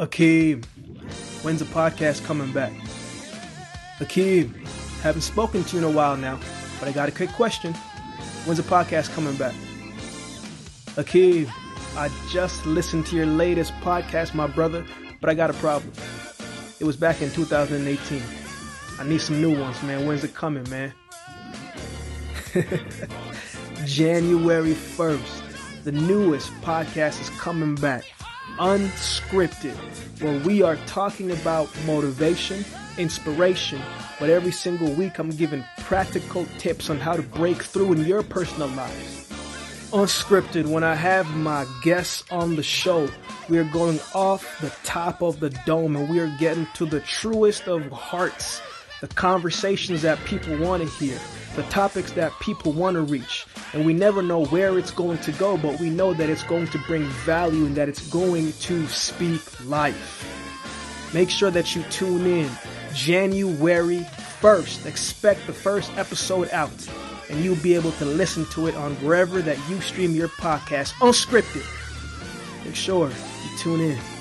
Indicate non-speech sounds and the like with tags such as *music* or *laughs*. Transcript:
Akeem, when's the podcast coming back? Akeem, haven't spoken to you in a while now, but I got a quick question. When's the podcast coming back? Akeem, I just listened to your latest podcast, my brother, but I got a problem. It was back in 2018. I need some new ones, man. When's it coming, man? *laughs* January 1st, the newest podcast is coming back. Unscripted, where we are talking about motivation, inspiration, but every single week I'm giving practical tips on how to break through in your personal lives. Unscripted, when I have my guests on the show, we are going off the top of the dome and we are getting to the truest of hearts, the conversations that people want to hear, the topics that people want to reach. And we never know where it's going to go, but we know that it's going to bring value and that it's going to speak life. Make sure that you tune in January 1st. Expect the first episode out, and you'll be able to listen to it on wherever that you stream your podcast unscripted. Make sure you tune in.